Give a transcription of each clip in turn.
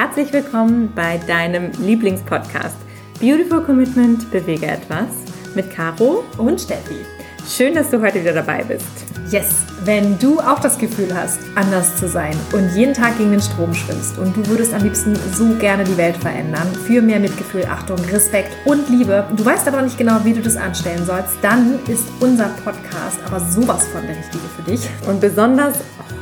herzlich willkommen bei deinem Lieblingspodcast Beautiful Commitment Bewege etwas mit Caro und Steffi. Schön, dass du heute wieder dabei bist. Yes, wenn du auch das Gefühl hast, anders zu sein und jeden Tag gegen den Strom schwimmst und du würdest am liebsten so gerne die Welt verändern, für mehr Mitgefühl, Achtung, Respekt und Liebe, du weißt aber noch nicht genau, wie du das anstellen sollst, dann ist unser Podcast aber sowas von der richtige für dich. Und besonders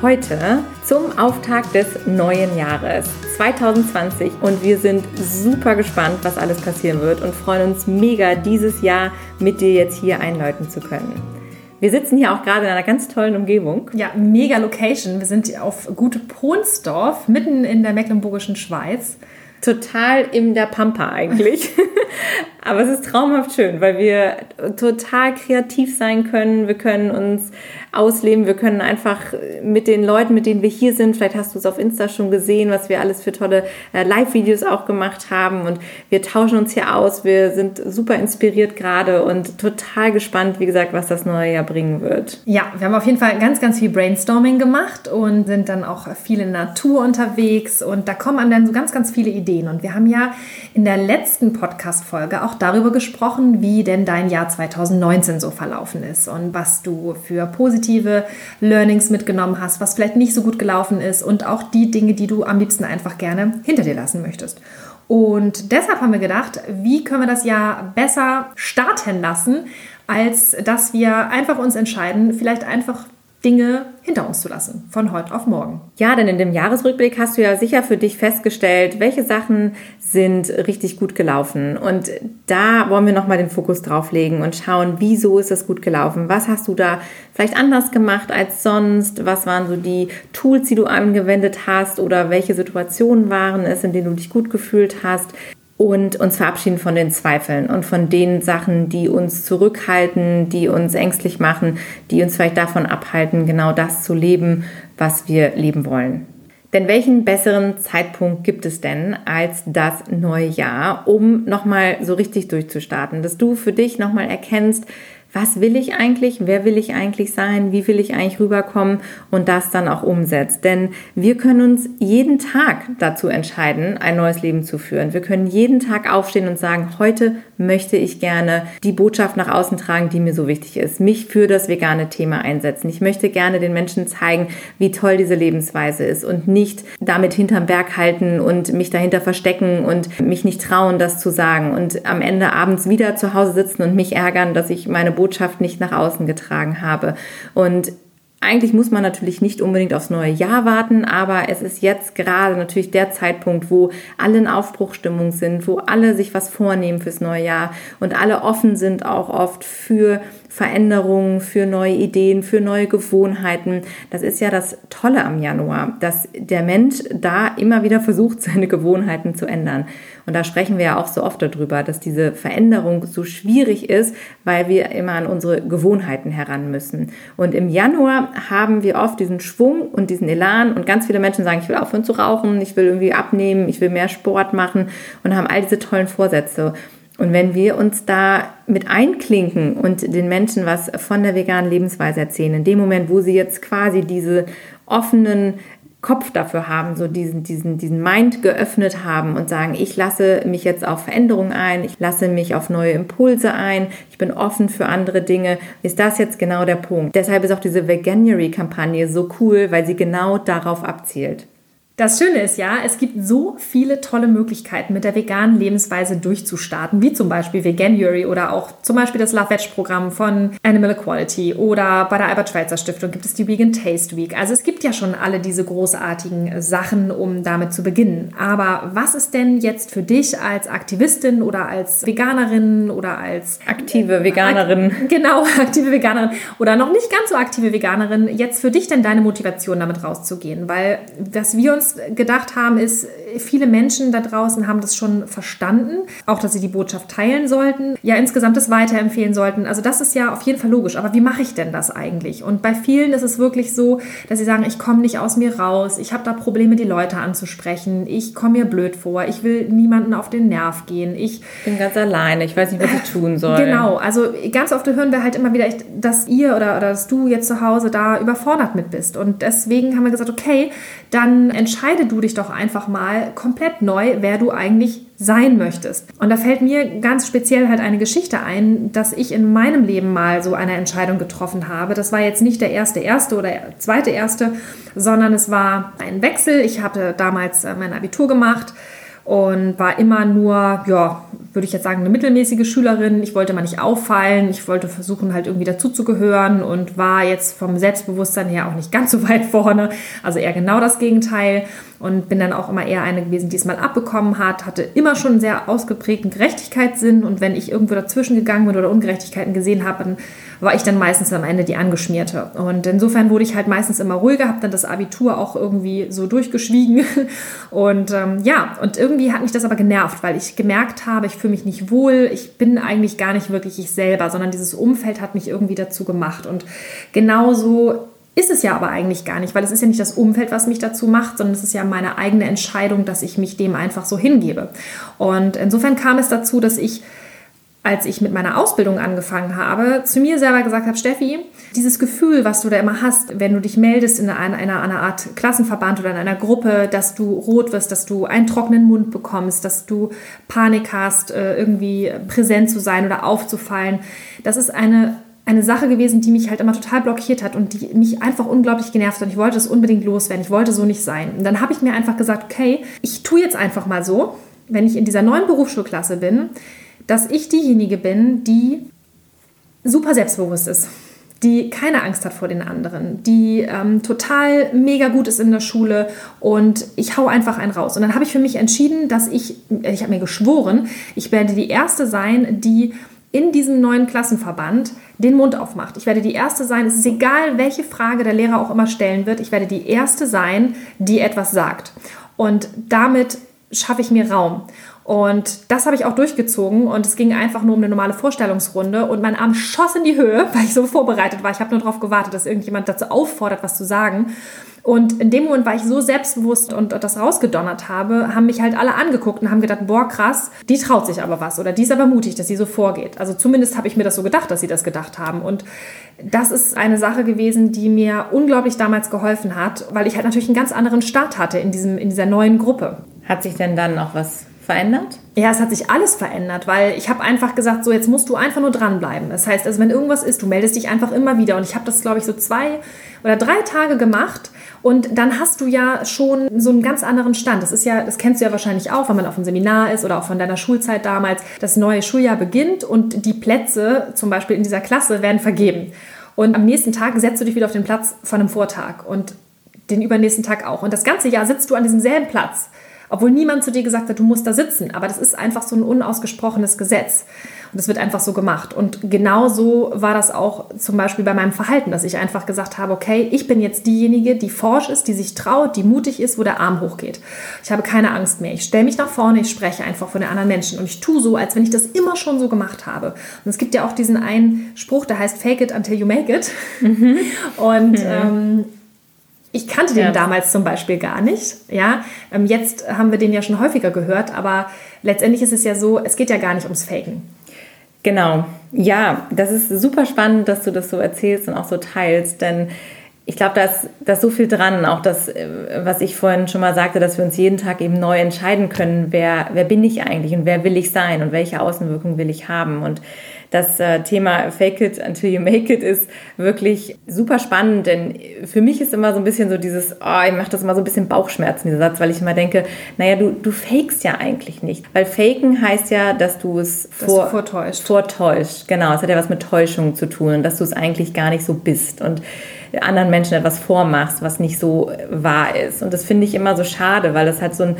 heute zum Auftakt des neuen Jahres 2020 und wir sind super gespannt, was alles passieren wird und freuen uns mega, dieses Jahr mit dir jetzt hier einläuten zu können. Wir sitzen hier auch gerade in einer ganz tollen Umgebung. Ja, mega Location. Wir sind auf Gute Pohnsdorf, mitten in der mecklenburgischen Schweiz. Total in der Pampa eigentlich. Aber es ist traumhaft schön, weil wir total kreativ sein können. Wir können uns ausleben. Wir können einfach mit den Leuten, mit denen wir hier sind, vielleicht hast du es auf Insta schon gesehen, was wir alles für tolle äh, Live-Videos auch gemacht haben. Und wir tauschen uns hier aus. Wir sind super inspiriert gerade und total gespannt, wie gesagt, was das neue Jahr bringen wird. Ja, wir haben auf jeden Fall ganz, ganz viel Brainstorming gemacht und sind dann auch viel in Natur unterwegs. Und da kommen dann so ganz, ganz viele Ideen. Und wir haben ja in der letzten Podcast-Folge auch darüber gesprochen, wie denn dein Jahr 2019 so verlaufen ist und was du für positive Learnings mitgenommen hast, was vielleicht nicht so gut gelaufen ist und auch die Dinge, die du am liebsten einfach gerne hinter dir lassen möchtest. Und deshalb haben wir gedacht, wie können wir das Jahr besser starten lassen, als dass wir einfach uns entscheiden, vielleicht einfach Dinge hinter uns zu lassen, von heute auf morgen. Ja, denn in dem Jahresrückblick hast du ja sicher für dich festgestellt, welche Sachen sind richtig gut gelaufen. Und da wollen wir nochmal den Fokus drauf legen und schauen, wieso ist es gut gelaufen? Was hast du da vielleicht anders gemacht als sonst? Was waren so die Tools, die du angewendet hast? Oder welche Situationen waren es, in denen du dich gut gefühlt hast? Und uns verabschieden von den Zweifeln und von den Sachen, die uns zurückhalten, die uns ängstlich machen, die uns vielleicht davon abhalten, genau das zu leben, was wir leben wollen. Denn welchen besseren Zeitpunkt gibt es denn als das neue Jahr, um nochmal so richtig durchzustarten, dass du für dich nochmal erkennst, was will ich eigentlich, wer will ich eigentlich sein, wie will ich eigentlich rüberkommen und das dann auch umsetzt. Denn wir können uns jeden Tag dazu entscheiden, ein neues Leben zu führen. Wir können jeden Tag aufstehen und sagen, heute möchte ich gerne die Botschaft nach außen tragen, die mir so wichtig ist, mich für das vegane Thema einsetzen. Ich möchte gerne den Menschen zeigen, wie toll diese Lebensweise ist und nicht damit hinterm Berg halten und mich dahinter verstecken und mich nicht trauen, das zu sagen und am Ende abends wieder zu Hause sitzen und mich ärgern, dass ich meine Botschaft nicht nach außen getragen habe. Und eigentlich muss man natürlich nicht unbedingt aufs neue Jahr warten, aber es ist jetzt gerade natürlich der Zeitpunkt, wo alle in Aufbruchstimmung sind, wo alle sich was vornehmen fürs neue Jahr und alle offen sind auch oft für Veränderungen, für neue Ideen, für neue Gewohnheiten. Das ist ja das Tolle am Januar, dass der Mensch da immer wieder versucht, seine Gewohnheiten zu ändern. Und da sprechen wir ja auch so oft darüber, dass diese Veränderung so schwierig ist, weil wir immer an unsere Gewohnheiten heran müssen. Und im Januar haben wir oft diesen Schwung und diesen Elan und ganz viele Menschen sagen, ich will aufhören zu rauchen, ich will irgendwie abnehmen, ich will mehr Sport machen und haben all diese tollen Vorsätze. Und wenn wir uns da mit einklinken und den Menschen was von der veganen Lebensweise erzählen, in dem Moment, wo sie jetzt quasi diese offenen Kopf dafür haben, so diesen, diesen, diesen Mind geöffnet haben und sagen, ich lasse mich jetzt auf Veränderungen ein, ich lasse mich auf neue Impulse ein, ich bin offen für andere Dinge, ist das jetzt genau der Punkt. Deshalb ist auch diese Veganuary-Kampagne so cool, weil sie genau darauf abzielt. Das Schöne ist ja, es gibt so viele tolle Möglichkeiten, mit der veganen Lebensweise durchzustarten, wie zum Beispiel Veganuary oder auch zum Beispiel das Love Veg Programm von Animal Equality oder bei der Albert Schweitzer Stiftung gibt es die Vegan Taste Week. Also es gibt ja schon alle diese großartigen Sachen, um damit zu beginnen. Aber was ist denn jetzt für dich als Aktivistin oder als Veganerin oder als aktive Veganerin? Genau, aktive Veganerin oder noch nicht ganz so aktive Veganerin jetzt für dich denn deine Motivation damit rauszugehen? Weil dass wir uns gedacht haben, ist, viele Menschen da draußen haben das schon verstanden, auch dass sie die Botschaft teilen sollten, ja insgesamt das weiterempfehlen sollten. Also das ist ja auf jeden Fall logisch. Aber wie mache ich denn das eigentlich? Und bei vielen ist es wirklich so, dass sie sagen, ich komme nicht aus mir raus, ich habe da Probleme, die Leute anzusprechen, ich komme mir blöd vor, ich will niemanden auf den Nerv gehen, ich bin ganz alleine, ich weiß nicht, was ich tun soll. Genau, also ganz oft hören wir halt immer wieder, dass ihr oder, oder dass du jetzt zu Hause da überfordert mit bist. Und deswegen haben wir gesagt, okay, dann entscheide du dich doch einfach mal, komplett neu, wer du eigentlich sein möchtest. Und da fällt mir ganz speziell halt eine Geschichte ein, dass ich in meinem Leben mal so eine Entscheidung getroffen habe. Das war jetzt nicht der erste erste oder zweite erste, sondern es war ein Wechsel. Ich hatte damals äh, mein Abitur gemacht und war immer nur, ja, würde ich jetzt sagen, eine mittelmäßige Schülerin. Ich wollte mal nicht auffallen, ich wollte versuchen, halt irgendwie dazuzugehören und war jetzt vom Selbstbewusstsein her auch nicht ganz so weit vorne. Also eher genau das Gegenteil und bin dann auch immer eher eine gewesen, die es mal abbekommen hat, hatte immer schon einen sehr ausgeprägten Gerechtigkeitssinn und wenn ich irgendwo dazwischen gegangen bin oder Ungerechtigkeiten gesehen habe, dann war ich dann meistens am Ende die Angeschmierte. Und insofern wurde ich halt meistens immer ruhiger, habe dann das Abitur auch irgendwie so durchgeschwiegen. Und ähm, ja, und irgendwie hat mich das aber genervt, weil ich gemerkt habe, ich fühle mich nicht wohl, ich bin eigentlich gar nicht wirklich ich selber, sondern dieses Umfeld hat mich irgendwie dazu gemacht. Und genauso ist es ja aber eigentlich gar nicht, weil es ist ja nicht das Umfeld, was mich dazu macht, sondern es ist ja meine eigene Entscheidung, dass ich mich dem einfach so hingebe. Und insofern kam es dazu, dass ich als ich mit meiner Ausbildung angefangen habe, zu mir selber gesagt habe, Steffi, dieses Gefühl, was du da immer hast, wenn du dich meldest in einer, einer, einer Art Klassenverband oder in einer Gruppe, dass du rot wirst, dass du einen trockenen Mund bekommst, dass du Panik hast, äh, irgendwie präsent zu sein oder aufzufallen, das ist eine eine Sache gewesen, die mich halt immer total blockiert hat und die mich einfach unglaublich genervt hat. Ich wollte es unbedingt loswerden. Ich wollte so nicht sein. Und dann habe ich mir einfach gesagt, okay, ich tue jetzt einfach mal so, wenn ich in dieser neuen Berufsschulklasse bin, dass ich diejenige bin, die super selbstbewusst ist, die keine Angst hat vor den anderen, die ähm, total mega gut ist in der Schule und ich hau einfach einen raus. Und dann habe ich für mich entschieden, dass ich, ich habe mir geschworen, ich werde die Erste sein, die in diesem neuen Klassenverband den Mund aufmacht. Ich werde die Erste sein, es ist egal, welche Frage der Lehrer auch immer stellen wird, ich werde die Erste sein, die etwas sagt. Und damit schaffe ich mir Raum. Und das habe ich auch durchgezogen und es ging einfach nur um eine normale Vorstellungsrunde und mein Arm schoss in die Höhe, weil ich so vorbereitet war. Ich habe nur darauf gewartet, dass irgendjemand dazu auffordert, was zu sagen. Und in dem Moment war ich so selbstbewusst und das rausgedonnert habe, haben mich halt alle angeguckt und haben gedacht, boah, krass, die traut sich aber was oder die ist aber mutig, dass sie so vorgeht. Also zumindest habe ich mir das so gedacht, dass sie das gedacht haben. Und das ist eine Sache gewesen, die mir unglaublich damals geholfen hat, weil ich halt natürlich einen ganz anderen Start hatte in, diesem, in dieser neuen Gruppe. Hat sich denn dann noch was verändert? Ja, es hat sich alles verändert, weil ich habe einfach gesagt, so jetzt musst du einfach nur dranbleiben. Das heißt, also wenn irgendwas ist, du meldest dich einfach immer wieder. Und ich habe das, glaube ich, so zwei oder drei Tage gemacht. Und dann hast du ja schon so einen ganz anderen Stand. Das ist ja, das kennst du ja wahrscheinlich auch, wenn man auf einem Seminar ist oder auch von deiner Schulzeit damals. Das neue Schuljahr beginnt und die Plätze, zum Beispiel in dieser Klasse, werden vergeben. Und am nächsten Tag setzt du dich wieder auf den Platz von einem Vortag und den übernächsten Tag auch. Und das ganze Jahr sitzt du an diesem selben Platz. Obwohl niemand zu dir gesagt hat, du musst da sitzen. Aber das ist einfach so ein unausgesprochenes Gesetz. Und das wird einfach so gemacht. Und genau so war das auch zum Beispiel bei meinem Verhalten, dass ich einfach gesagt habe, okay, ich bin jetzt diejenige, die forsch ist, die sich traut, die mutig ist, wo der Arm hochgeht. Ich habe keine Angst mehr. Ich stelle mich nach vorne, ich spreche einfach von den anderen Menschen. Und ich tue so, als wenn ich das immer schon so gemacht habe. Und es gibt ja auch diesen einen Spruch, der heißt Fake it until you make it. Mhm. Und mhm. Ähm, ich kannte den ja. damals zum Beispiel gar nicht. Ja, ähm, jetzt haben wir den ja schon häufiger gehört, aber letztendlich ist es ja so, es geht ja gar nicht ums Faken. Genau. Ja, das ist super spannend, dass du das so erzählst und auch so teilst, denn ich glaube, da ist, da ist so viel dran. Auch das, äh, was ich vorhin schon mal sagte, dass wir uns jeden Tag eben neu entscheiden können, wer, wer bin ich eigentlich und wer will ich sein und welche Außenwirkung will ich haben. Und das äh, Thema Fake it until you make it ist wirklich super spannend, denn für mich ist immer so ein bisschen so dieses, oh, ich mache das immer so ein bisschen Bauchschmerzen, dieser Satz, weil ich immer denke, naja, du, du fakest ja eigentlich nicht. Weil faken heißt ja, dass du es vor, du vortäuscht. vortäuscht. Genau, es hat ja was mit Täuschung zu tun dass du es eigentlich gar nicht so bist und anderen Menschen etwas vormachst, was nicht so wahr ist. Und das finde ich immer so schade, weil das hat so ein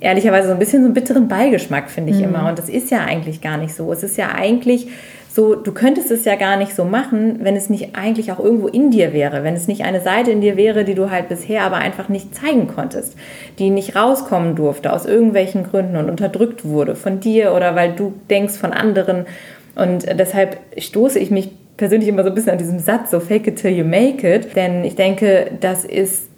ehrlicherweise so ein bisschen so einen bitteren Beigeschmack, finde ich mhm. immer. Und das ist ja eigentlich gar nicht so. Es ist ja eigentlich so, du könntest es ja gar nicht so machen, wenn es nicht eigentlich auch irgendwo in dir wäre, wenn es nicht eine Seite in dir wäre, die du halt bisher aber einfach nicht zeigen konntest, die nicht rauskommen durfte aus irgendwelchen Gründen und unterdrückt wurde von dir oder weil du denkst von anderen. Und deshalb stoße ich mich persönlich immer so ein bisschen an diesem Satz, so fake it till you make it, denn ich denke, das ist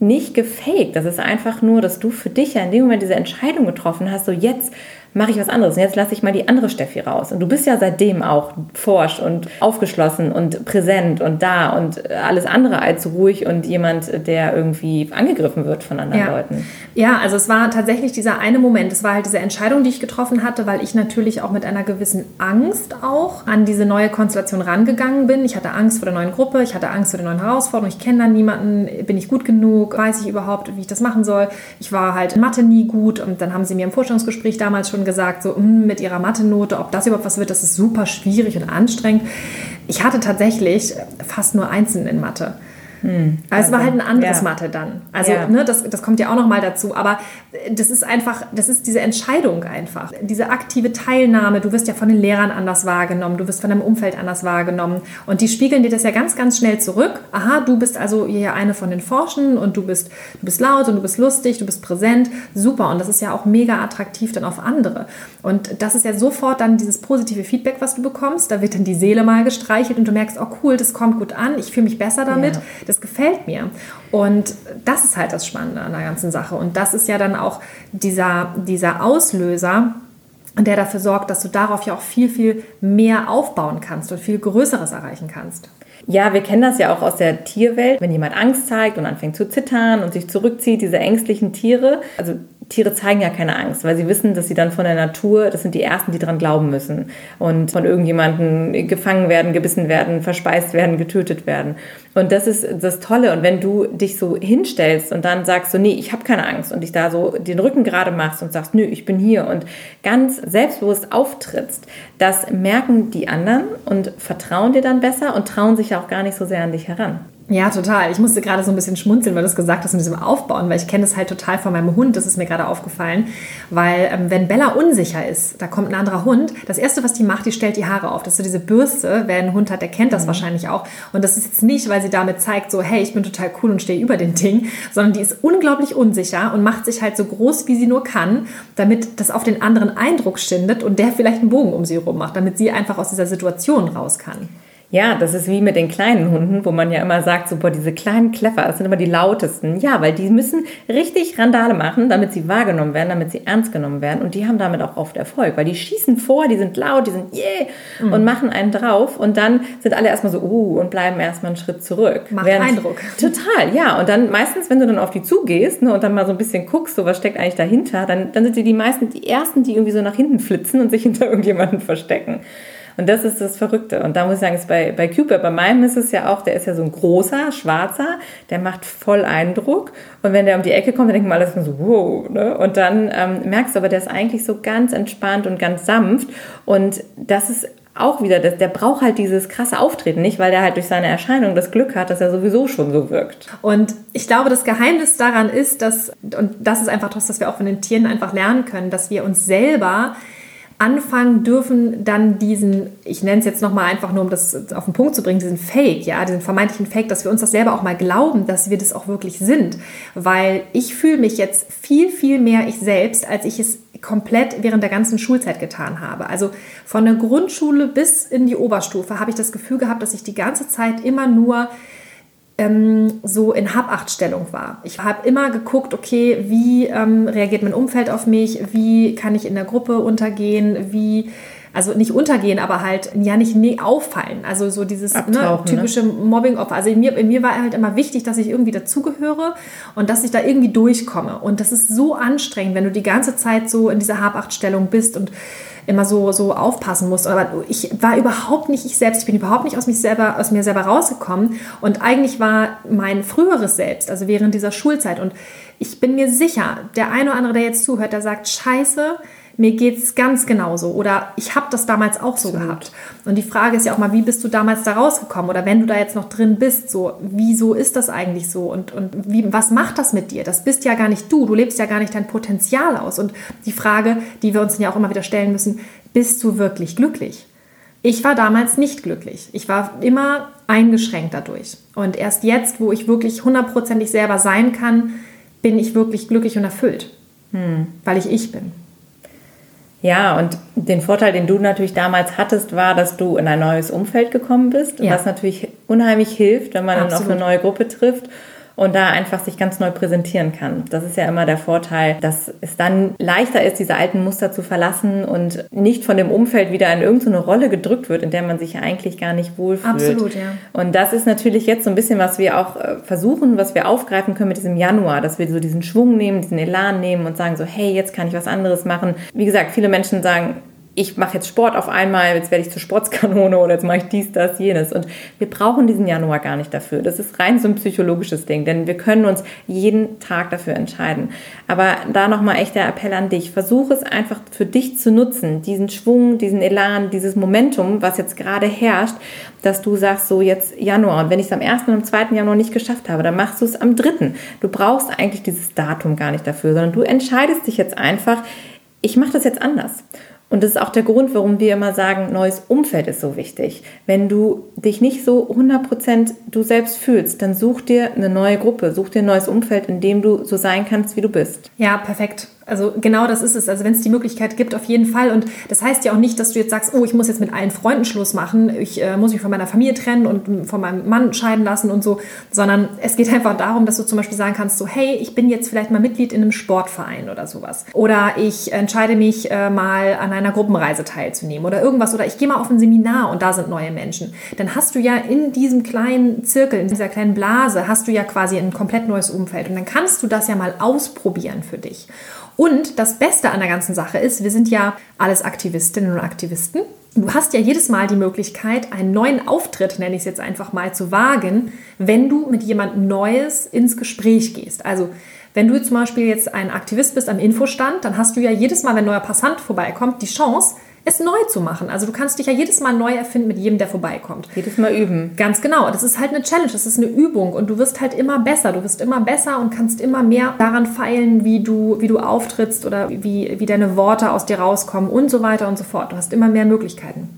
nicht gefaked. Das ist einfach nur, dass du für dich ja in dem Moment diese Entscheidung getroffen hast, so jetzt mache ich was anderes. Und jetzt lasse ich mal die andere Steffi raus. Und du bist ja seitdem auch forsch und aufgeschlossen und präsent und da und alles andere als ruhig und jemand, der irgendwie angegriffen wird von anderen ja. Leuten. Ja, also es war tatsächlich dieser eine Moment. Es war halt diese Entscheidung, die ich getroffen hatte, weil ich natürlich auch mit einer gewissen Angst auch an diese neue Konstellation rangegangen bin. Ich hatte Angst vor der neuen Gruppe, ich hatte Angst vor der neuen Herausforderung. Ich kenne da niemanden, bin ich gut genug, weiß ich überhaupt, wie ich das machen soll. Ich war halt in Mathe nie gut und dann haben sie mir im Vorstellungsgespräch damals schon gesagt, so mm, mit ihrer Mathe-Note, ob das überhaupt was wird, das ist super schwierig und anstrengend. Ich hatte tatsächlich fast nur Einsen in Mathe. Hm, also es war halt ein anderes ja. Mathe dann. Also ja. ne, das, das kommt ja auch noch mal dazu. Aber das ist einfach, das ist diese Entscheidung einfach. Diese aktive Teilnahme, du wirst ja von den Lehrern anders wahrgenommen, du wirst von deinem Umfeld anders wahrgenommen. Und die spiegeln dir das ja ganz, ganz schnell zurück. Aha, du bist also hier eine von den Forschen und du bist, du bist laut und du bist lustig, du bist präsent. Super. Und das ist ja auch mega attraktiv dann auf andere. Und das ist ja sofort dann dieses positive Feedback, was du bekommst. Da wird dann die Seele mal gestreichelt und du merkst, oh cool, das kommt gut an, ich fühle mich besser damit. Ja das gefällt mir. Und das ist halt das Spannende an der ganzen Sache. Und das ist ja dann auch dieser, dieser Auslöser, der dafür sorgt, dass du darauf ja auch viel, viel mehr aufbauen kannst und viel Größeres erreichen kannst. Ja, wir kennen das ja auch aus der Tierwelt, wenn jemand Angst zeigt und anfängt zu zittern und sich zurückzieht, diese ängstlichen Tiere. Also Tiere zeigen ja keine Angst, weil sie wissen, dass sie dann von der Natur, das sind die Ersten, die daran glauben müssen und von irgendjemandem gefangen werden, gebissen werden, verspeist werden, getötet werden. Und das ist das Tolle. Und wenn du dich so hinstellst und dann sagst so, nee, ich habe keine Angst und dich da so den Rücken gerade machst und sagst, nö, ich bin hier und ganz selbstbewusst auftrittst, das merken die anderen und vertrauen dir dann besser und trauen sich auch gar nicht so sehr an dich heran. Ja, total. Ich musste gerade so ein bisschen schmunzeln, weil du es gesagt hast mit diesem Aufbauen, weil ich kenne das halt total von meinem Hund. Das ist mir gerade aufgefallen. Weil ähm, wenn Bella unsicher ist, da kommt ein anderer Hund, das Erste, was die macht, die stellt die Haare auf. Das ist so diese Bürste. Wer einen Hund hat, der kennt das mhm. wahrscheinlich auch. Und das ist jetzt nicht, weil sie damit zeigt, so, hey, ich bin total cool und stehe über den Ding, sondern die ist unglaublich unsicher und macht sich halt so groß, wie sie nur kann, damit das auf den anderen Eindruck schindet und der vielleicht einen Bogen um sie rum macht, damit sie einfach aus dieser Situation raus kann. Ja, das ist wie mit den kleinen Hunden, wo man ja immer sagt, boah, diese kleinen Kleffer, das sind immer die lautesten. Ja, weil die müssen richtig Randale machen, damit sie wahrgenommen werden, damit sie ernst genommen werden. Und die haben damit auch oft Erfolg, weil die schießen vor, die sind laut, die sind yeah mhm. und machen einen drauf. Und dann sind alle erstmal so, uh, und bleiben erstmal einen Schritt zurück. Macht Während, Eindruck. Total, ja. Und dann meistens, wenn du dann auf die zugehst ne, und dann mal so ein bisschen guckst, so was steckt eigentlich dahinter, dann, dann sind die die meisten die Ersten, die irgendwie so nach hinten flitzen und sich hinter irgendjemanden verstecken. Und das ist das Verrückte. Und da muss ich sagen, ist bei, bei Cooper, bei meinem ist es ja auch, der ist ja so ein großer, schwarzer, der macht voll Eindruck. Und wenn der um die Ecke kommt, dann denkt man alles so, wow. Ne? Und dann ähm, merkst du aber, der ist eigentlich so ganz entspannt und ganz sanft. Und das ist auch wieder, der, der braucht halt dieses krasse Auftreten nicht, weil der halt durch seine Erscheinung das Glück hat, dass er sowieso schon so wirkt. Und ich glaube, das Geheimnis daran ist, dass, und das ist einfach das, was wir auch von den Tieren einfach lernen können, dass wir uns selber anfangen dürfen, dann diesen, ich nenne es jetzt nochmal einfach nur, um das auf den Punkt zu bringen, diesen Fake, ja, diesen vermeintlichen Fake, dass wir uns das selber auch mal glauben, dass wir das auch wirklich sind. Weil ich fühle mich jetzt viel, viel mehr ich selbst, als ich es komplett während der ganzen Schulzeit getan habe. Also von der Grundschule bis in die Oberstufe habe ich das Gefühl gehabt, dass ich die ganze Zeit immer nur ähm, so in Habachtstellung war. Ich habe immer geguckt, okay, wie ähm, reagiert mein Umfeld auf mich, wie kann ich in der Gruppe untergehen, wie also nicht untergehen, aber halt ja nicht nee, auffallen. Also so dieses ne, ne? typische ne? Mobbing-Opfer. Also in mir, in mir war halt immer wichtig, dass ich irgendwie dazugehöre und dass ich da irgendwie durchkomme. Und das ist so anstrengend, wenn du die ganze Zeit so in dieser Habachtstellung bist und immer so, so aufpassen musst. Aber ich war überhaupt nicht ich selbst. Ich bin überhaupt nicht aus, mich selber, aus mir selber rausgekommen. Und eigentlich war mein früheres Selbst, also während dieser Schulzeit. Und ich bin mir sicher, der eine oder andere, der jetzt zuhört, der sagt, scheiße, mir geht es ganz genauso oder ich habe das damals auch so gehabt. Und die Frage ist ja auch mal, wie bist du damals da rausgekommen oder wenn du da jetzt noch drin bist, so, wieso ist das eigentlich so und, und wie, was macht das mit dir? Das bist ja gar nicht du, du lebst ja gar nicht dein Potenzial aus. Und die Frage, die wir uns ja auch immer wieder stellen müssen, bist du wirklich glücklich? Ich war damals nicht glücklich. Ich war immer eingeschränkt dadurch. Und erst jetzt, wo ich wirklich hundertprozentig selber sein kann, bin ich wirklich glücklich und erfüllt, hm. weil ich ich bin. Ja, und den Vorteil, den du natürlich damals hattest, war, dass du in ein neues Umfeld gekommen bist, ja. was natürlich unheimlich hilft, wenn man Absolut. dann auf eine neue Gruppe trifft und da einfach sich ganz neu präsentieren kann. Das ist ja immer der Vorteil, dass es dann leichter ist, diese alten Muster zu verlassen und nicht von dem Umfeld wieder in irgendeine Rolle gedrückt wird, in der man sich eigentlich gar nicht wohlfühlt. Absolut, ja. Und das ist natürlich jetzt so ein bisschen, was wir auch äh, versuchen, was wir aufgreifen können mit diesem Januar, dass wir so diesen Schwung nehmen, diesen Elan nehmen und sagen so, hey, jetzt kann ich was anderes machen. Wie gesagt, viele Menschen sagen, ich mache jetzt Sport auf einmal, jetzt werde ich zur Sportskanone oder jetzt mache ich dies, das, jenes. Und wir brauchen diesen Januar gar nicht dafür. Das ist rein so ein psychologisches Ding, denn wir können uns jeden Tag dafür entscheiden. Aber da nochmal echt der Appell an dich. Versuche es einfach für dich zu nutzen, diesen Schwung, diesen Elan, dieses Momentum, was jetzt gerade herrscht, dass du sagst, so jetzt Januar. Und wenn ich es am 1. und am 2. Januar nicht geschafft habe, dann machst du es am 3. Du brauchst eigentlich dieses Datum gar nicht dafür, sondern du entscheidest dich jetzt einfach, ich mache das jetzt anders. Und das ist auch der Grund, warum wir immer sagen, neues Umfeld ist so wichtig. Wenn du dich nicht so 100% du selbst fühlst, dann such dir eine neue Gruppe, such dir ein neues Umfeld, in dem du so sein kannst, wie du bist. Ja, perfekt. Also genau das ist es. Also wenn es die Möglichkeit gibt, auf jeden Fall. Und das heißt ja auch nicht, dass du jetzt sagst, oh, ich muss jetzt mit allen Freunden Schluss machen, ich äh, muss mich von meiner Familie trennen und von meinem Mann scheiden lassen und so, sondern es geht einfach darum, dass du zum Beispiel sagen kannst, so, hey, ich bin jetzt vielleicht mal Mitglied in einem Sportverein oder sowas. Oder ich entscheide mich äh, mal an einer Gruppenreise teilzunehmen oder irgendwas. Oder ich gehe mal auf ein Seminar und da sind neue Menschen. Dann hast du ja in diesem kleinen Zirkel, in dieser kleinen Blase, hast du ja quasi ein komplett neues Umfeld. Und dann kannst du das ja mal ausprobieren für dich. Und das Beste an der ganzen Sache ist, wir sind ja alles Aktivistinnen und Aktivisten. Du hast ja jedes Mal die Möglichkeit, einen neuen Auftritt, nenne ich es jetzt einfach mal, zu wagen, wenn du mit jemand Neues ins Gespräch gehst. Also wenn du zum Beispiel jetzt ein Aktivist bist am Infostand, dann hast du ja jedes Mal, wenn ein neuer Passant vorbeikommt, die Chance, es neu zu machen. Also du kannst dich ja jedes Mal neu erfinden mit jedem, der vorbeikommt. Jedes Mal üben. Ganz genau. Das ist halt eine Challenge, das ist eine Übung und du wirst halt immer besser. Du wirst immer besser und kannst immer mehr daran feilen, wie du, wie du auftrittst oder wie, wie deine Worte aus dir rauskommen und so weiter und so fort. Du hast immer mehr Möglichkeiten.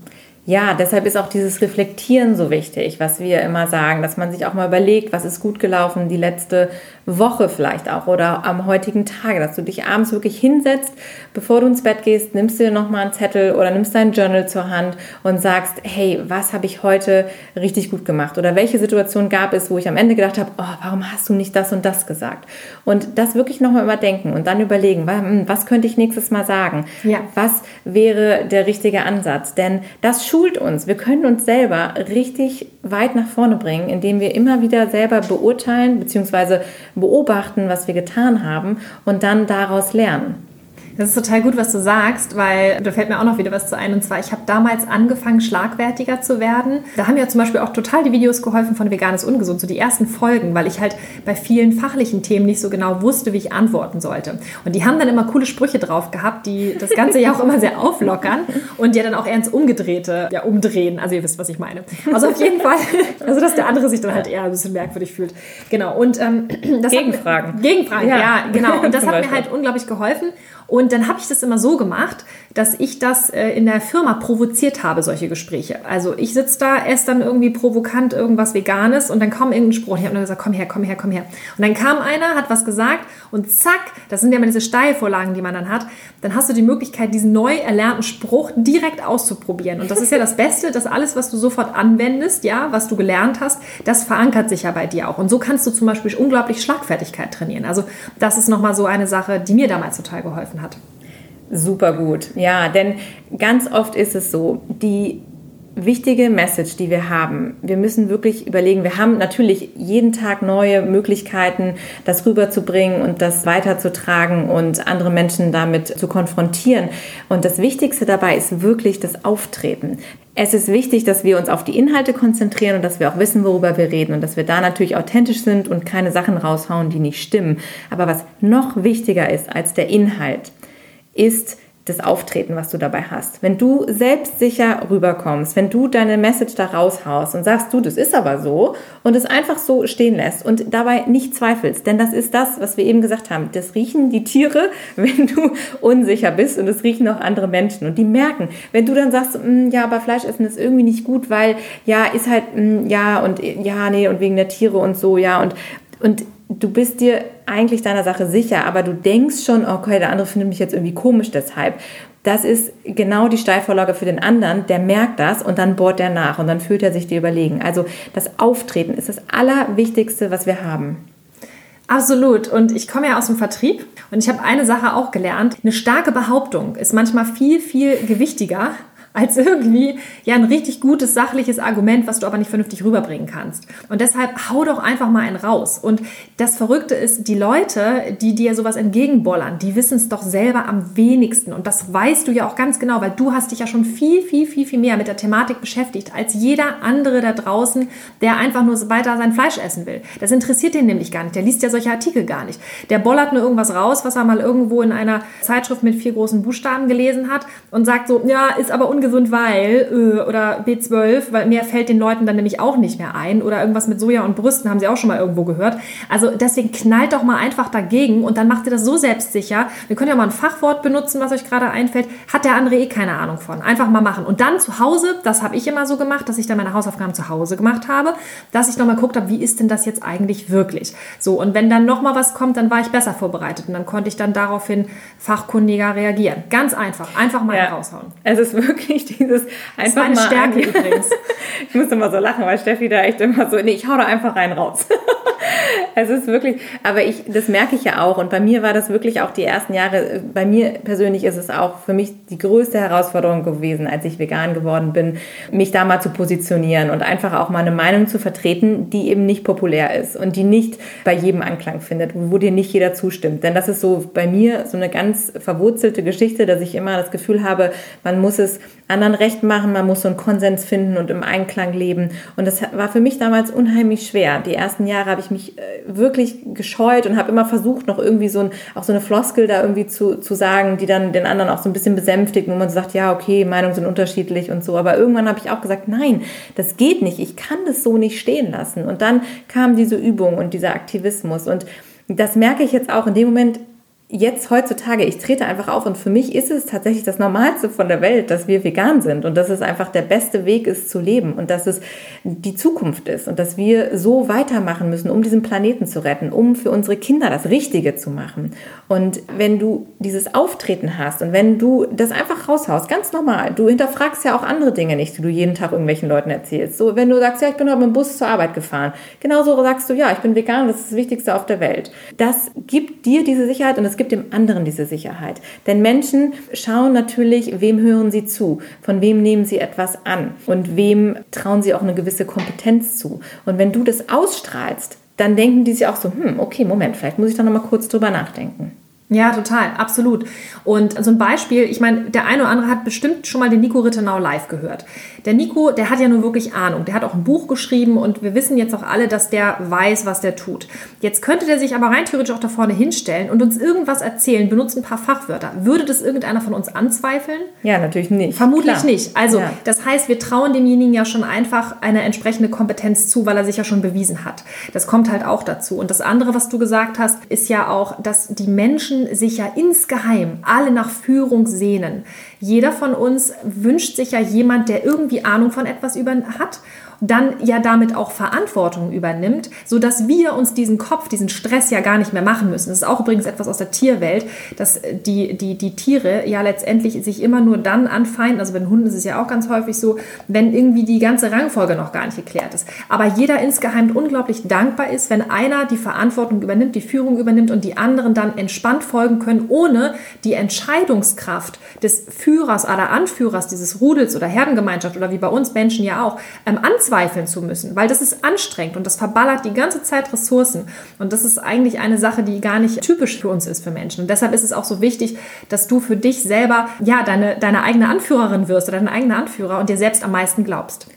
Ja, deshalb ist auch dieses Reflektieren so wichtig, was wir immer sagen, dass man sich auch mal überlegt, was ist gut gelaufen die letzte Woche vielleicht auch oder am heutigen Tag, dass du dich abends wirklich hinsetzt, bevor du ins Bett gehst, nimmst du dir nochmal einen Zettel oder nimmst dein Journal zur Hand und sagst, hey, was habe ich heute richtig gut gemacht oder welche Situation gab es, wo ich am Ende gedacht habe, oh, warum hast du nicht das und das gesagt? Und das wirklich nochmal überdenken und dann überlegen, hm, was könnte ich nächstes Mal sagen? Ja. Was wäre der richtige Ansatz? Denn das schult uns. Wir können uns selber richtig weit nach vorne bringen, indem wir immer wieder selber beurteilen bzw beobachten, was wir getan haben und dann daraus lernen. Das ist total gut, was du sagst, weil da fällt mir auch noch wieder was zu ein. Und zwar, ich habe damals angefangen, schlagwertiger zu werden. Da haben mir zum Beispiel auch total die Videos geholfen von Veganes Ungesund, so die ersten Folgen, weil ich halt bei vielen fachlichen Themen nicht so genau wusste, wie ich antworten sollte. Und die haben dann immer coole Sprüche drauf gehabt, die das Ganze ja auch immer sehr auflockern und ja dann auch eher ins Umgedrehte ja, umdrehen. Also ihr wisst, was ich meine. Also auf jeden Fall, also dass der andere sich dann halt eher ein bisschen merkwürdig fühlt. Genau. Und ähm, das Gegenfragen. Mir, Gegenfragen, ja, ja genau. Und das hat mir halt unglaublich geholfen. Und dann habe ich das immer so gemacht, dass ich das äh, in der Firma provoziert habe, solche Gespräche. Also ich sitze da, esse dann irgendwie provokant irgendwas Veganes und dann kommt irgendein Spruch. Ich habe nur gesagt, komm her, komm her, komm her. Und dann kam einer, hat was gesagt und zack, das sind ja immer diese Steilvorlagen, die man dann hat, dann hast du die Möglichkeit, diesen neu erlernten Spruch direkt auszuprobieren. Und das ist ja das Beste, dass alles, was du sofort anwendest, ja, was du gelernt hast, das verankert sich ja bei dir auch. Und so kannst du zum Beispiel unglaublich Schlagfertigkeit trainieren. Also das ist nochmal so eine Sache, die mir damals total geholfen hat. Super gut. Ja, denn ganz oft ist es so, die wichtige Message, die wir haben. Wir müssen wirklich überlegen, wir haben natürlich jeden Tag neue Möglichkeiten, das rüberzubringen und das weiterzutragen und andere Menschen damit zu konfrontieren. Und das Wichtigste dabei ist wirklich das Auftreten. Es ist wichtig, dass wir uns auf die Inhalte konzentrieren und dass wir auch wissen, worüber wir reden und dass wir da natürlich authentisch sind und keine Sachen raushauen, die nicht stimmen. Aber was noch wichtiger ist als der Inhalt, ist das Auftreten, was du dabei hast. Wenn du selbstsicher rüberkommst, wenn du deine Message da raushaust und sagst, du, das ist aber so und es einfach so stehen lässt und dabei nicht zweifelst, denn das ist das, was wir eben gesagt haben. Das riechen die Tiere, wenn du unsicher bist und es riechen auch andere Menschen und die merken, wenn du dann sagst, mm, ja, aber Fleisch essen ist irgendwie nicht gut, weil ja, ist halt, mm, ja und ja, nee und wegen der Tiere und so, ja und und du bist dir eigentlich deiner Sache sicher, aber du denkst schon, okay, der andere findet mich jetzt irgendwie komisch deshalb. Das ist genau die Steilvorlage für den anderen, der merkt das und dann bohrt er nach und dann fühlt er sich dir überlegen. Also das Auftreten ist das Allerwichtigste, was wir haben. Absolut. Und ich komme ja aus dem Vertrieb und ich habe eine Sache auch gelernt. Eine starke Behauptung ist manchmal viel, viel gewichtiger als irgendwie ja ein richtig gutes sachliches Argument, was du aber nicht vernünftig rüberbringen kannst. Und deshalb hau doch einfach mal einen raus. Und das Verrückte ist, die Leute, die dir sowas entgegenbollern, die wissen es doch selber am wenigsten. Und das weißt du ja auch ganz genau, weil du hast dich ja schon viel, viel, viel, viel mehr mit der Thematik beschäftigt als jeder andere da draußen, der einfach nur weiter sein Fleisch essen will. Das interessiert den nämlich gar nicht. Der liest ja solche Artikel gar nicht. Der bollert nur irgendwas raus, was er mal irgendwo in einer Zeitschrift mit vier großen Buchstaben gelesen hat und sagt so, ja, ist aber ungefähr ungesund, weil äh, oder B12, weil mehr fällt den Leuten dann nämlich auch nicht mehr ein oder irgendwas mit Soja und Brüsten haben sie auch schon mal irgendwo gehört. Also deswegen knallt doch mal einfach dagegen und dann macht ihr das so selbstsicher. Wir können ja mal ein Fachwort benutzen, was euch gerade einfällt. Hat der andere eh keine Ahnung von. Einfach mal machen. Und dann zu Hause, das habe ich immer so gemacht, dass ich dann meine Hausaufgaben zu Hause gemacht habe, dass ich nochmal geguckt habe, wie ist denn das jetzt eigentlich wirklich? So, und wenn dann nochmal was kommt, dann war ich besser vorbereitet und dann konnte ich dann daraufhin fachkundiger reagieren. Ganz einfach. Einfach mal ja. raushauen. Es ist wirklich wirklich dieses einfach das mal Stärke übrigens. ich muss immer so lachen, weil Steffi da echt immer so, nee, ich hau da einfach rein raus. es ist wirklich, aber ich, das merke ich ja auch. Und bei mir war das wirklich auch die ersten Jahre, bei mir persönlich ist es auch für mich die größte Herausforderung gewesen, als ich vegan geworden bin, mich da mal zu positionieren und einfach auch mal eine Meinung zu vertreten, die eben nicht populär ist und die nicht bei jedem Anklang findet, wo dir nicht jeder zustimmt. Denn das ist so bei mir so eine ganz verwurzelte Geschichte, dass ich immer das Gefühl habe, man muss es anderen recht machen, man muss so einen Konsens finden und im Einklang leben. Und das war für mich damals unheimlich schwer. Die ersten Jahre habe ich mich äh, wirklich gescheut und habe immer versucht, noch irgendwie so ein, auch so eine Floskel da irgendwie zu, zu sagen, die dann den anderen auch so ein bisschen besänftigt, wo man sagt, ja, okay, Meinungen sind unterschiedlich und so. Aber irgendwann habe ich auch gesagt, nein, das geht nicht. Ich kann das so nicht stehen lassen. Und dann kam diese Übung und dieser Aktivismus. Und das merke ich jetzt auch in dem Moment, jetzt heutzutage, ich trete einfach auf und für mich ist es tatsächlich das Normalste von der Welt, dass wir vegan sind und dass es einfach der beste Weg ist zu leben und dass es die Zukunft ist und dass wir so weitermachen müssen, um diesen Planeten zu retten, um für unsere Kinder das Richtige zu machen. Und wenn du dieses Auftreten hast und wenn du das einfach raushaust, ganz normal, du hinterfragst ja auch andere Dinge nicht, die du jeden Tag irgendwelchen Leuten erzählst. So, wenn du sagst, ja, ich bin heute mit dem Bus zur Arbeit gefahren, genauso sagst du, ja, ich bin vegan, das ist das Wichtigste auf der Welt. Das gibt dir diese Sicherheit und es gibt gibt dem anderen diese Sicherheit. Denn Menschen schauen natürlich, wem hören sie zu, von wem nehmen sie etwas an und wem trauen sie auch eine gewisse Kompetenz zu. Und wenn du das ausstrahlst, dann denken die sich auch so, hm, okay, Moment, vielleicht muss ich da noch mal kurz drüber nachdenken. Ja, total, absolut. Und so ein Beispiel, ich meine, der eine oder andere hat bestimmt schon mal den Nico Rittenau live gehört. Der Nico, der hat ja nur wirklich Ahnung. Der hat auch ein Buch geschrieben und wir wissen jetzt auch alle, dass der weiß, was der tut. Jetzt könnte der sich aber rein theoretisch auch da vorne hinstellen und uns irgendwas erzählen, benutzt ein paar Fachwörter. Würde das irgendeiner von uns anzweifeln? Ja, natürlich nicht. Vermutlich Klar. nicht. Also, ja. das heißt, wir trauen demjenigen ja schon einfach eine entsprechende Kompetenz zu, weil er sich ja schon bewiesen hat. Das kommt halt auch dazu. Und das andere, was du gesagt hast, ist ja auch, dass die Menschen sich ja insgeheim alle nach Führung sehnen. Jeder von uns wünscht sich ja jemand, der irgendwie Ahnung von etwas über hat dann ja damit auch Verantwortung übernimmt, sodass wir uns diesen Kopf, diesen Stress ja gar nicht mehr machen müssen. Das ist auch übrigens etwas aus der Tierwelt, dass die, die, die Tiere ja letztendlich sich immer nur dann anfeinden, also bei den Hunden ist es ja auch ganz häufig so, wenn irgendwie die ganze Rangfolge noch gar nicht geklärt ist. Aber jeder insgeheim unglaublich dankbar ist, wenn einer die Verantwortung übernimmt, die Führung übernimmt und die anderen dann entspannt folgen können, ohne die Entscheidungskraft des Führers oder Anführers dieses Rudels oder Herdengemeinschaft oder wie bei uns Menschen ja auch ähm, anzweifeln anzweifeln zu müssen, weil das ist anstrengend und das verballert die ganze Zeit Ressourcen. Und das ist eigentlich eine Sache, die gar nicht typisch für uns ist, für Menschen. Und deshalb ist es auch so wichtig, dass du für dich selber, ja, deine, deine eigene Anführerin wirst oder dein eigener Anführer und dir selbst am meisten glaubst.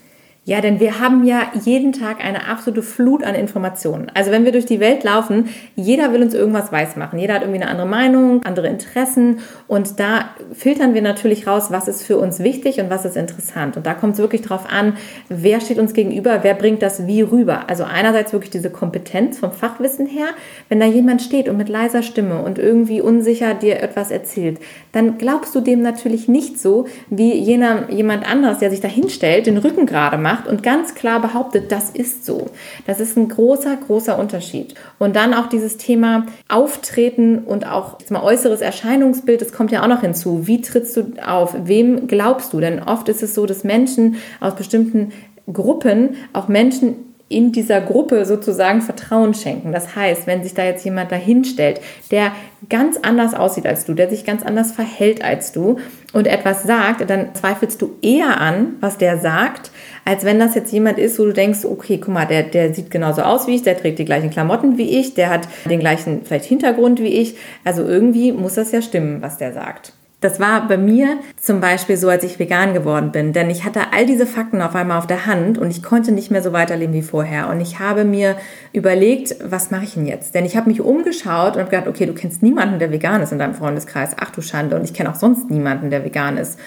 Ja, denn wir haben ja jeden Tag eine absolute Flut an Informationen. Also wenn wir durch die Welt laufen, jeder will uns irgendwas weismachen. Jeder hat irgendwie eine andere Meinung, andere Interessen. Und da filtern wir natürlich raus, was ist für uns wichtig und was ist interessant. Und da kommt es wirklich darauf an, wer steht uns gegenüber, wer bringt das wie rüber. Also einerseits wirklich diese Kompetenz vom Fachwissen her. Wenn da jemand steht und mit leiser Stimme und irgendwie unsicher dir etwas erzählt, dann glaubst du dem natürlich nicht so, wie jener, jemand anderes, der sich da hinstellt, den Rücken gerade macht macht und ganz klar behauptet, das ist so. Das ist ein großer, großer Unterschied. Und dann auch dieses Thema Auftreten und auch mal äußeres Erscheinungsbild, das kommt ja auch noch hinzu. Wie trittst du auf? Wem glaubst du? Denn oft ist es so, dass Menschen aus bestimmten Gruppen auch Menschen in dieser Gruppe sozusagen Vertrauen schenken. Das heißt, wenn sich da jetzt jemand dahinstellt, der ganz anders aussieht als du, der sich ganz anders verhält als du und etwas sagt, dann zweifelst du eher an, was der sagt, als wenn das jetzt jemand ist, wo du denkst, okay, guck mal, der, der sieht genauso aus wie ich, der trägt die gleichen Klamotten wie ich, der hat den gleichen vielleicht Hintergrund wie ich. Also irgendwie muss das ja stimmen, was der sagt. Das war bei mir zum Beispiel so, als ich vegan geworden bin, denn ich hatte all diese Fakten auf einmal auf der Hand und ich konnte nicht mehr so weiterleben wie vorher. Und ich habe mir überlegt, was mache ich denn jetzt? Denn ich habe mich umgeschaut und habe gedacht, okay, du kennst niemanden, der vegan ist in deinem Freundeskreis. Ach du Schande. Und ich kenne auch sonst niemanden, der vegan ist.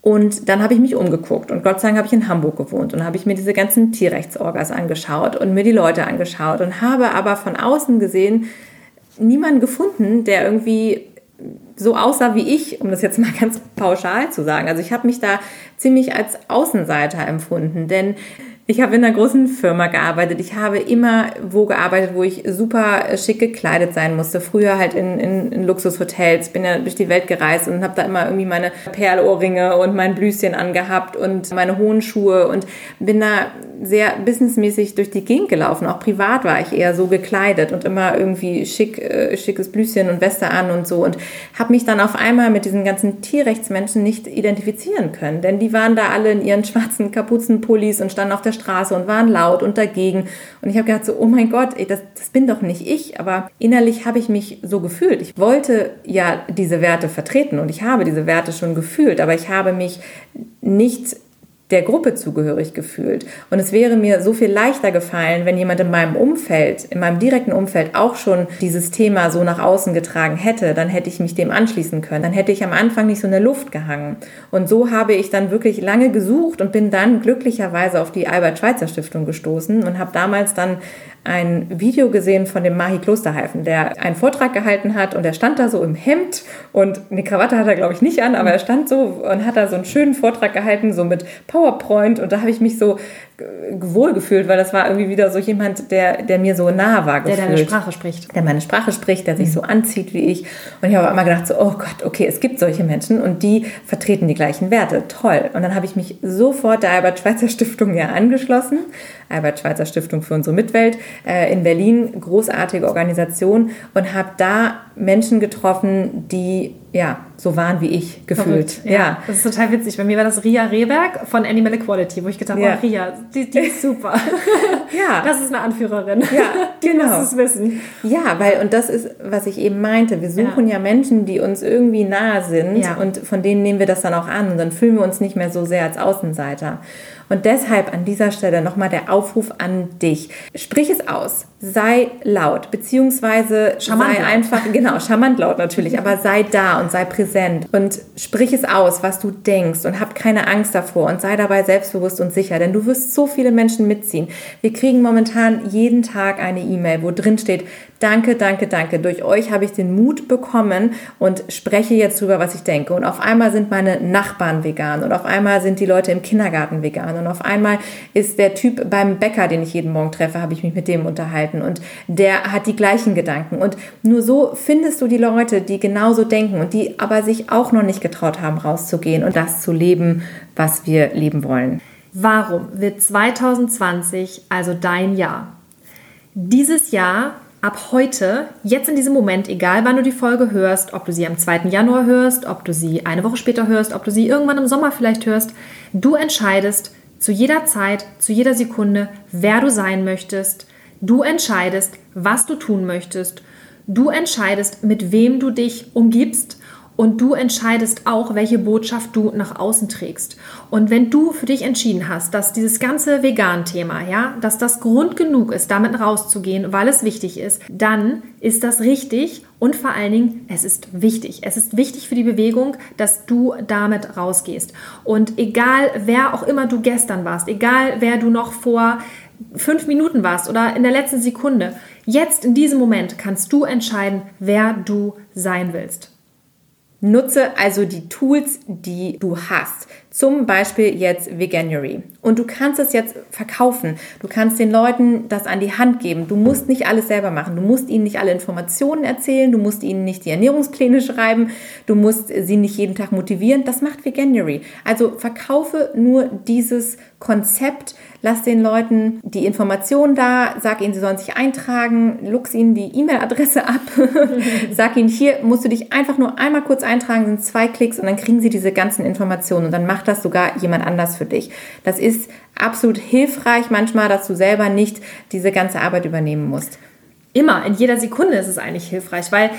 Und dann habe ich mich umgeguckt und Gott sei Dank habe ich in Hamburg gewohnt und habe ich mir diese ganzen Tierrechtsorgas angeschaut und mir die Leute angeschaut und habe aber von außen gesehen niemanden gefunden, der irgendwie so aussah wie ich, um das jetzt mal ganz pauschal zu sagen. Also ich habe mich da ziemlich als Außenseiter empfunden, denn ich habe in einer großen Firma gearbeitet. Ich habe immer wo gearbeitet, wo ich super schick gekleidet sein musste. Früher halt in, in, in Luxushotels. Bin ja durch die Welt gereist und habe da immer irgendwie meine Perlohrringe und mein Blüschen angehabt und meine hohen Schuhe und bin da sehr businessmäßig durch die Gegend gelaufen. Auch privat war ich eher so gekleidet und immer irgendwie schick, äh, schickes Blüschen und Weste an und so und habe mich dann auf einmal mit diesen ganzen Tierrechtsmenschen nicht identifizieren können, denn die waren da alle in ihren schwarzen Kapuzenpullis und standen auf der Straße und waren laut und dagegen. Und ich habe gedacht so, oh mein Gott, ey, das, das bin doch nicht ich. Aber innerlich habe ich mich so gefühlt. Ich wollte ja diese Werte vertreten und ich habe diese Werte schon gefühlt, aber ich habe mich nicht der Gruppe zugehörig gefühlt. Und es wäre mir so viel leichter gefallen, wenn jemand in meinem Umfeld, in meinem direkten Umfeld auch schon dieses Thema so nach außen getragen hätte, dann hätte ich mich dem anschließen können. Dann hätte ich am Anfang nicht so in der Luft gehangen. Und so habe ich dann wirklich lange gesucht und bin dann glücklicherweise auf die Albert-Schweitzer Stiftung gestoßen und habe damals dann ein Video gesehen von dem Mahi Klosterhalfen, der einen Vortrag gehalten hat und er stand da so im Hemd und eine Krawatte hat er, glaube ich, nicht an, aber er stand so und hat da so einen schönen Vortrag gehalten, so mit PowerPoint und da habe ich mich so wohl gefühlt, weil das war irgendwie wieder so jemand, der, der mir so nah war. Gefühlt. Der deine Sprache spricht. Der meine Sprache spricht, der sich so anzieht wie ich. Und ich habe immer gedacht, so, oh Gott, okay, es gibt solche Menschen und die vertreten die gleichen Werte. Toll. Und dann habe ich mich sofort der Albert-Schweitzer Stiftung ja angeschlossen. Albert-Schweitzer Stiftung für unsere Mitwelt äh, in Berlin, großartige Organisation und habe da Menschen getroffen, die ja, so waren wie ich gefühlt. Ja. ja. das ist total witzig. Bei mir war das Ria Rehberg von Animal Equality, wo ich gedacht habe, ja. oh, Ria, die, die ist super. ja. Das ist eine Anführerin. Ja, die genau. muss es wissen. Ja, weil, und das ist, was ich eben meinte, wir suchen ja, ja Menschen, die uns irgendwie nahe sind und von denen nehmen wir das dann auch an und dann fühlen wir uns nicht mehr so sehr als Außenseiter. Und deshalb an dieser Stelle nochmal der Aufruf an dich. Sprich es aus, sei laut, beziehungsweise charmant sei laut. einfach, genau, charmant laut natürlich, aber sei da und sei präsent und sprich es aus, was du denkst und hab keine Angst davor und sei dabei selbstbewusst und sicher, denn du wirst so viele Menschen mitziehen. Wir kriegen momentan jeden Tag eine E-Mail, wo drin steht, Danke, danke, danke. Durch euch habe ich den Mut bekommen und spreche jetzt drüber, was ich denke. Und auf einmal sind meine Nachbarn vegan und auf einmal sind die Leute im Kindergarten vegan und auf einmal ist der Typ beim Bäcker, den ich jeden Morgen treffe, habe ich mich mit dem unterhalten und der hat die gleichen Gedanken. Und nur so findest du die Leute, die genauso denken und die aber sich auch noch nicht getraut haben, rauszugehen und das zu leben, was wir leben wollen. Warum wird 2020 also dein Jahr? Dieses Jahr ab heute, jetzt in diesem Moment, egal wann du die Folge hörst, ob du sie am 2. Januar hörst, ob du sie eine Woche später hörst, ob du sie irgendwann im Sommer vielleicht hörst, du entscheidest zu jeder Zeit, zu jeder Sekunde, wer du sein möchtest. Du entscheidest, was du tun möchtest. Du entscheidest, mit wem du dich umgibst und du entscheidest auch, welche Botschaft du nach außen trägst. Und wenn du für dich entschieden hast, dass dieses ganze Vegan-Thema, ja, dass das Grund genug ist, damit rauszugehen, weil es wichtig ist, dann ist das richtig und vor allen Dingen, es ist wichtig. Es ist wichtig für die Bewegung, dass du damit rausgehst. Und egal, wer auch immer du gestern warst, egal, wer du noch vor fünf Minuten warst oder in der letzten Sekunde, jetzt in diesem Moment kannst du entscheiden, wer du sein willst. Nutze also die Tools, die du hast Zum Beispiel jetzt Veganuary. Und du kannst es jetzt verkaufen. Du kannst den Leuten das an die Hand geben. Du musst nicht alles selber machen. Du musst ihnen nicht alle Informationen erzählen. Du musst ihnen nicht die Ernährungspläne schreiben. Du musst sie nicht jeden Tag motivieren. Das macht Veganuary. Also verkaufe nur dieses Konzept. Lass den Leuten die Informationen da. Sag ihnen, sie sollen sich eintragen. Lux ihnen die E-Mail-Adresse ab. sag ihnen, hier musst du dich einfach nur einmal kurz eintragen. Sind zwei Klicks und dann kriegen sie diese ganzen Informationen. Und dann macht das sogar jemand anders für dich. Das ist absolut hilfreich manchmal, dass du selber nicht diese ganze Arbeit übernehmen musst. Immer, in jeder Sekunde ist es eigentlich hilfreich, weil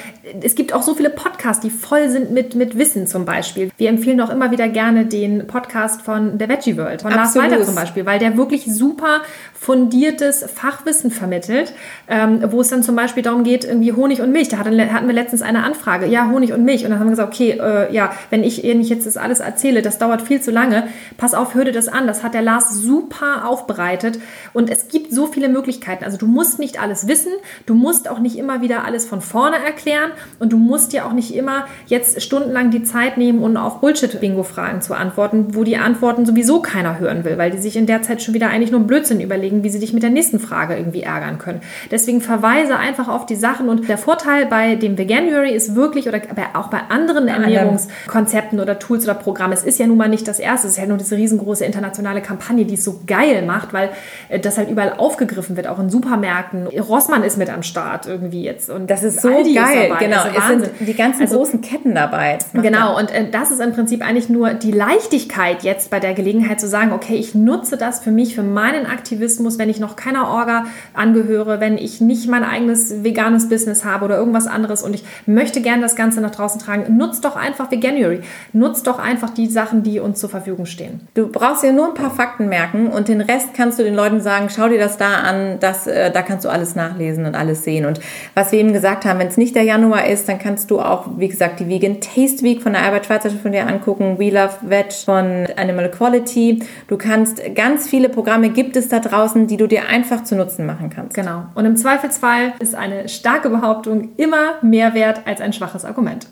es gibt auch so viele Podcasts, die voll sind mit, mit Wissen zum Beispiel. Wir empfehlen auch immer wieder gerne den Podcast von der Veggie World, von Lars Weiter zum Beispiel, weil der wirklich super fundiertes Fachwissen vermittelt, ähm, wo es dann zum Beispiel darum geht, irgendwie Honig und Milch. Da hatten, hatten wir letztens eine Anfrage, ja, Honig und Milch. Und dann haben wir gesagt, okay, äh, ja, wenn ich nicht jetzt das alles erzähle, das dauert viel zu lange. Pass auf, hör dir das an. Das hat der Lars super aufbereitet. Und es gibt so viele Möglichkeiten. Also du musst nicht alles wissen, du musst auch nicht immer wieder alles von vorne erklären und du musst dir auch nicht immer jetzt stundenlang die Zeit nehmen, um auf Bullshit-Bingo-Fragen zu antworten, wo die Antworten sowieso keiner hören will, weil die sich in der Zeit schon wieder eigentlich nur Blödsinn überlegen wie sie dich mit der nächsten Frage irgendwie ärgern können. Deswegen verweise einfach auf die Sachen und der Vorteil bei dem Veganuary ist wirklich, oder auch bei anderen Ernährungskonzepten oder Tools oder Programmen, es ist ja nun mal nicht das erste, es ist ja nur diese riesengroße internationale Kampagne, die es so geil macht, weil äh, das halt überall aufgefgriffen wird, auch in Supermärkten. Rossmann ist mit am Start irgendwie jetzt. Und das ist so Aldi geil, genau. Also es sind die ganzen also, großen Ketten dabei. Genau, und äh, das ist im Prinzip eigentlich nur die Leichtigkeit jetzt bei der Gelegenheit zu sagen, okay, ich nutze das für mich, für meinen Aktivismus Aktivismus, wenn ich noch keiner Orga angehöre, wenn ich nicht mein eigenes veganes Business habe oder irgendwas anderes und ich möchte gerne das Ganze nach draußen tragen, nutzt doch einfach Veganuary. Nutzt doch einfach die Sachen, die uns zur Verfügung stehen. Du brauchst dir nur ein paar Fakten merken und den Rest kannst du den Leuten sagen, schau dir das da an, das, äh, da kannst du alles nachlesen und alles sehen. Und was wir eben gesagt haben, wenn es nicht der Januar ist, dann kannst du auch, wie gesagt, die Vegan Taste Week von der Albert Schweitzer von dir angucken, We Love Veg von Animal Equality. Du kannst ganz viele Programme gibt es da draußen draußen, die du dir einfach zu Nutzen machen kannst. Genau. Und im Zweifelsfall ist eine starke Behauptung immer mehr wert als ein schwaches Argument.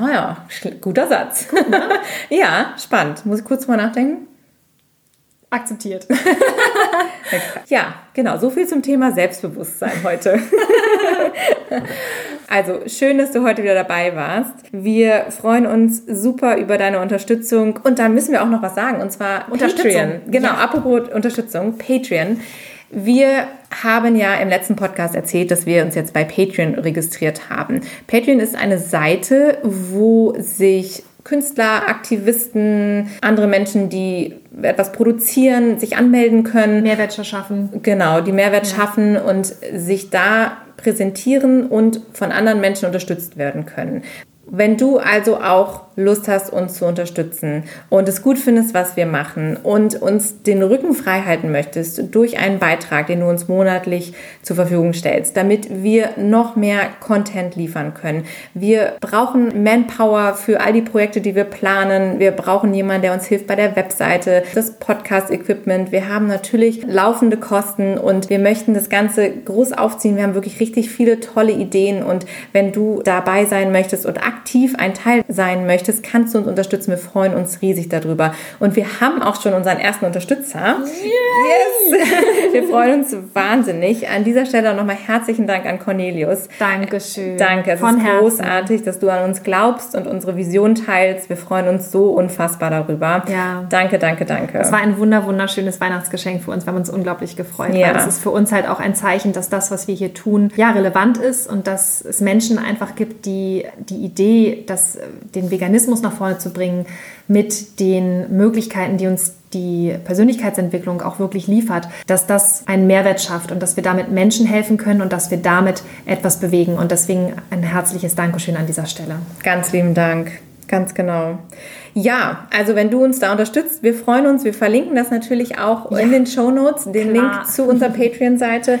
Ah ja, guter Satz. ja, spannend. Muss ich kurz mal nachdenken? Akzeptiert. ja, genau. So viel zum Thema Selbstbewusstsein heute. also schön, dass du heute wieder dabei warst. Wir freuen uns super über deine Unterstützung. Und dann müssen wir auch noch was sagen. Und zwar Patreon. Genau, ja. apropos Unterstützung, Patreon. Wir haben ja im letzten Podcast erzählt, dass wir uns jetzt bei Patreon registriert haben. Patreon ist eine Seite, wo sich Künstler, Aktivisten, andere Menschen, die etwas produzieren, sich anmelden können. Mehrwert schaffen. Genau, die Mehrwert ja. schaffen und sich da präsentieren und von anderen Menschen unterstützt werden können. Wenn du also auch Lust hast, uns zu unterstützen und es gut findest, was wir machen und uns den Rücken frei halten möchtest durch einen Beitrag, den du uns monatlich zur Verfügung stellst, damit wir noch mehr Content liefern können. Wir brauchen Manpower für all die Projekte, die wir planen. Wir brauchen jemanden, der uns hilft bei der Webseite, das Podcast-Equipment. Wir haben natürlich laufende Kosten und wir möchten das Ganze groß aufziehen. Wir haben wirklich richtig viele tolle Ideen und wenn du dabei sein möchtest und aktiv ein Teil sein möchtest, kannst du uns unterstützen. Wir freuen uns riesig darüber. Und wir haben auch schon unseren ersten Unterstützer. Yay! Yes! Wir freuen uns wahnsinnig. An dieser Stelle nochmal herzlichen Dank an Cornelius. Dankeschön. Danke. Es Von ist Herzen. großartig, dass du an uns glaubst und unsere Vision teilst. Wir freuen uns so unfassbar darüber. Ja. Danke, danke, danke. Es war ein wunder, wunderschönes Weihnachtsgeschenk für uns. Wir haben uns unglaublich gefreut. Ja. Weil es ist für uns halt auch ein Zeichen, dass das, was wir hier tun, ja, relevant ist und dass es Menschen einfach gibt, die die Idee, dass den Veganismus nach vorne zu bringen mit den Möglichkeiten, die uns die Persönlichkeitsentwicklung auch wirklich liefert, dass das einen Mehrwert schafft und dass wir damit Menschen helfen können und dass wir damit etwas bewegen. Und deswegen ein herzliches Dankeschön an dieser Stelle. Ganz lieben Dank. Ganz genau. Ja, also wenn du uns da unterstützt, wir freuen uns. Wir verlinken das natürlich auch ja. in den Show Notes, den Klar. Link zu unserer Patreon-Seite.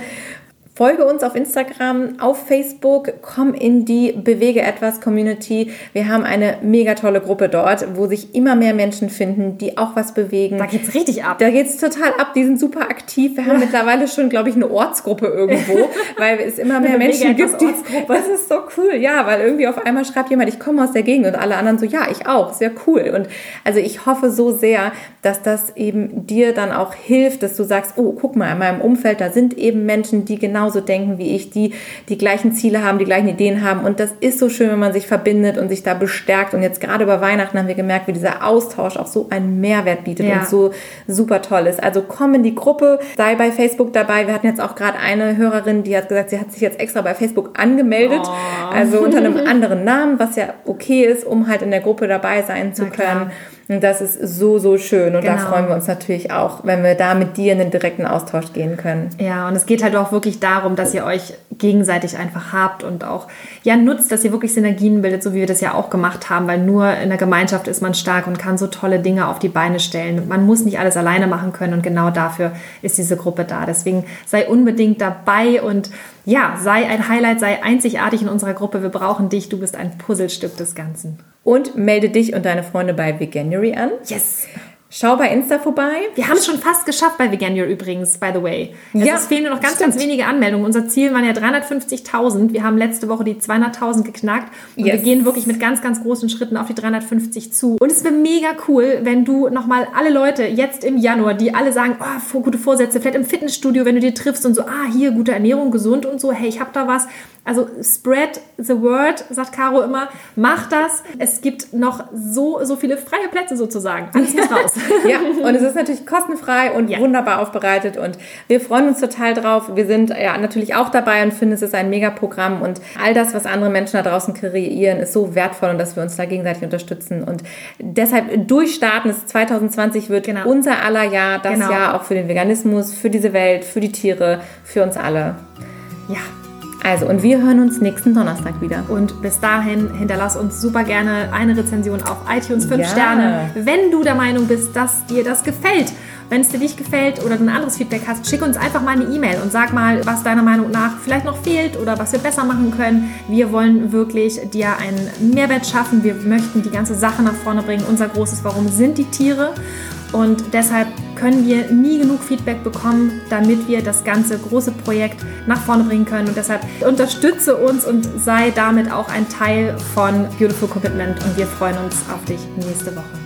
Folge uns auf Instagram, auf Facebook, komm in die Bewege etwas Community. Wir haben eine mega tolle Gruppe dort, wo sich immer mehr Menschen finden, die auch was bewegen. Da geht's richtig ab. Da geht's total ab. Die sind super aktiv. Wir haben mittlerweile schon, glaube ich, eine Ortsgruppe irgendwo, weil es immer mehr Menschen gibt. Die, das ist so cool, ja, weil irgendwie auf einmal schreibt jemand, ich komme aus der Gegend und alle anderen so, ja, ich auch. Sehr cool. Und also ich hoffe so sehr, dass das eben dir dann auch hilft, dass du sagst, oh, guck mal, in meinem Umfeld, da sind eben Menschen, die genau genauso denken wie ich, die die gleichen Ziele haben, die gleichen Ideen haben. Und das ist so schön, wenn man sich verbindet und sich da bestärkt. Und jetzt gerade über Weihnachten haben wir gemerkt, wie dieser Austausch auch so einen Mehrwert bietet ja. und so super toll ist. Also komm in die Gruppe, sei bei Facebook dabei. Wir hatten jetzt auch gerade eine Hörerin, die hat gesagt, sie hat sich jetzt extra bei Facebook angemeldet. Oh. Also unter einem anderen Namen, was ja okay ist, um halt in der Gruppe dabei sein zu können. Und das ist so, so schön. Und genau. da freuen wir uns natürlich auch, wenn wir da mit dir in den direkten Austausch gehen können. Ja, und es geht halt auch wirklich darum, dass ihr euch gegenseitig einfach habt und auch ja nutzt, dass ihr wirklich Synergien bildet, so wie wir das ja auch gemacht haben, weil nur in der Gemeinschaft ist man stark und kann so tolle Dinge auf die Beine stellen. Man muss nicht alles alleine machen können und genau dafür ist diese Gruppe da. Deswegen sei unbedingt dabei und ja, sei ein Highlight, sei einzigartig in unserer Gruppe. Wir brauchen dich. Du bist ein Puzzlestück des Ganzen. Und melde dich und deine Freunde bei Veganuary an. Yes! Schau bei Insta vorbei. Wir haben es schon fast geschafft bei Veganuary übrigens, by the way. Es ja, fehlen nur noch ganz, stimmt. ganz wenige Anmeldungen. Unser Ziel waren ja 350.000. Wir haben letzte Woche die 200.000 geknackt. Und yes. wir gehen wirklich mit ganz, ganz großen Schritten auf die 350 zu. Und es wäre mega cool, wenn du nochmal alle Leute jetzt im Januar, die alle sagen, oh, gute Vorsätze, vielleicht im Fitnessstudio, wenn du dir triffst und so, ah, hier, gute Ernährung, gesund und so, hey, ich habe da was. Also spread the word, sagt Caro immer. Mach das. Es gibt noch so, so viele freie Plätze sozusagen. Alles muss raus. ja, und es ist natürlich kostenfrei und ja. wunderbar aufbereitet und wir freuen uns total drauf. Wir sind ja natürlich auch dabei und finden, es ist ein Mega-Programm und all das, was andere Menschen da draußen kreieren, ist so wertvoll und dass wir uns da gegenseitig unterstützen und deshalb durchstarten. Es 2020 wird genau. unser aller Jahr, das genau. Jahr auch für den Veganismus, für diese Welt, für die Tiere, für uns alle. Ja, also, und wir hören uns nächsten Donnerstag wieder. Und bis dahin hinterlass uns super gerne eine Rezension auf iTunes 5 ja. Sterne. Wenn du der Meinung bist, dass dir das gefällt, wenn es dir nicht gefällt oder du ein anderes Feedback hast, schick uns einfach mal eine E-Mail und sag mal, was deiner Meinung nach vielleicht noch fehlt oder was wir besser machen können. Wir wollen wirklich dir einen Mehrwert schaffen. Wir möchten die ganze Sache nach vorne bringen. Unser großes Warum sind die Tiere. Und deshalb können wir nie genug Feedback bekommen, damit wir das ganze große Projekt nach vorne bringen können. Und deshalb unterstütze uns und sei damit auch ein Teil von Beautiful Commitment. Und wir freuen uns auf dich nächste Woche.